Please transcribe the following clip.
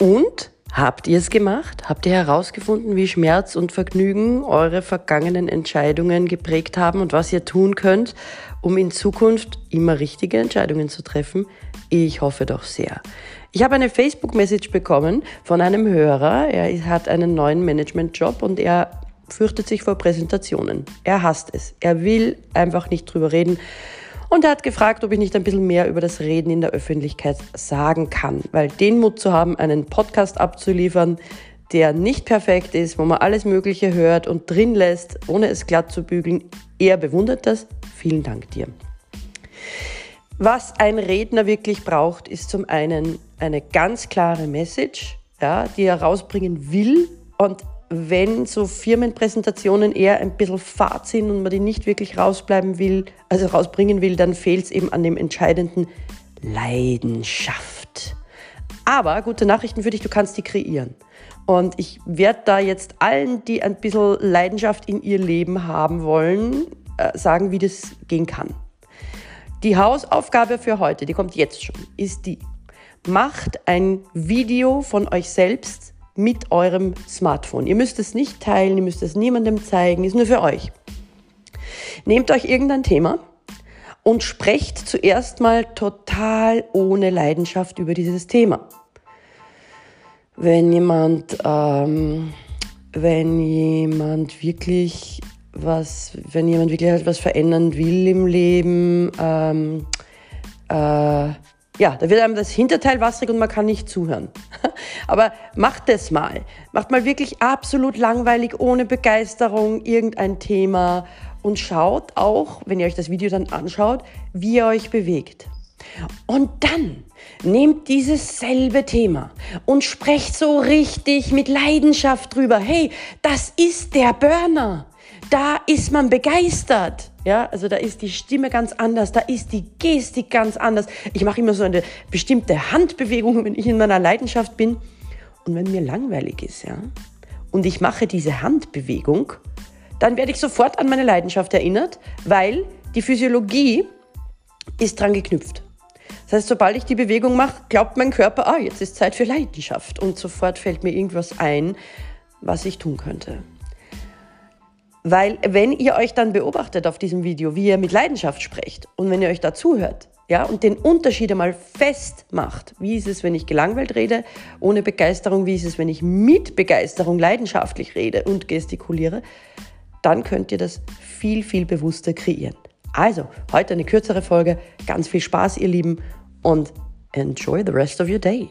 Und habt ihr es gemacht? Habt ihr herausgefunden, wie Schmerz und Vergnügen eure vergangenen Entscheidungen geprägt haben und was ihr tun könnt, um in Zukunft immer richtige Entscheidungen zu treffen? Ich hoffe doch sehr. Ich habe eine Facebook-Message bekommen von einem Hörer. Er hat einen neuen Management-Job und er fürchtet sich vor Präsentationen. Er hasst es. Er will einfach nicht drüber reden. Und er hat gefragt, ob ich nicht ein bisschen mehr über das Reden in der Öffentlichkeit sagen kann, weil den Mut zu haben, einen Podcast abzuliefern, der nicht perfekt ist, wo man alles Mögliche hört und drin lässt, ohne es glatt zu bügeln, er bewundert das. Vielen Dank dir. Was ein Redner wirklich braucht, ist zum einen eine ganz klare Message, ja, die er rausbringen will. Und wenn so Firmenpräsentationen eher ein bisschen fad sind und man die nicht wirklich rausbleiben will, also rausbringen will, dann fehlt es eben an dem entscheidenden Leidenschaft. Aber gute Nachrichten für dich, du kannst die kreieren. Und ich werde da jetzt allen, die ein bisschen Leidenschaft in ihr Leben haben wollen, äh, sagen, wie das gehen kann. Die Hausaufgabe für heute, die kommt jetzt schon, ist die. Macht ein Video von euch selbst mit eurem Smartphone. Ihr müsst es nicht teilen, ihr müsst es niemandem zeigen, ist nur für euch. Nehmt euch irgendein Thema und sprecht zuerst mal total ohne Leidenschaft über dieses Thema. Wenn jemand, ähm, wenn jemand wirklich was, wenn jemand wirklich etwas verändern will im Leben, ähm, äh, ja, da wird einem das Hinterteil wasserig und man kann nicht zuhören. Aber macht es mal. Macht mal wirklich absolut langweilig, ohne Begeisterung irgendein Thema und schaut auch, wenn ihr euch das Video dann anschaut, wie ihr euch bewegt. Und dann nehmt dieses selbe Thema und sprecht so richtig mit Leidenschaft drüber. Hey, das ist der Burner da ist man begeistert. Ja, also da ist die Stimme ganz anders, da ist die Gestik ganz anders. Ich mache immer so eine bestimmte Handbewegung, wenn ich in meiner Leidenschaft bin. Und wenn mir langweilig ist, ja, und ich mache diese Handbewegung, dann werde ich sofort an meine Leidenschaft erinnert, weil die Physiologie ist dran geknüpft. Das heißt, sobald ich die Bewegung mache, glaubt mein Körper, ah, jetzt ist Zeit für Leidenschaft. Und sofort fällt mir irgendwas ein, was ich tun könnte. Weil wenn ihr euch dann beobachtet auf diesem Video, wie ihr mit Leidenschaft sprecht und wenn ihr euch dazuhört, ja, und den Unterschied einmal festmacht, wie ist es, wenn ich gelangweilt rede, ohne Begeisterung, wie ist es, wenn ich mit Begeisterung leidenschaftlich rede und gestikuliere, dann könnt ihr das viel, viel bewusster kreieren. Also, heute eine kürzere Folge, ganz viel Spaß, ihr Lieben, und enjoy the rest of your day.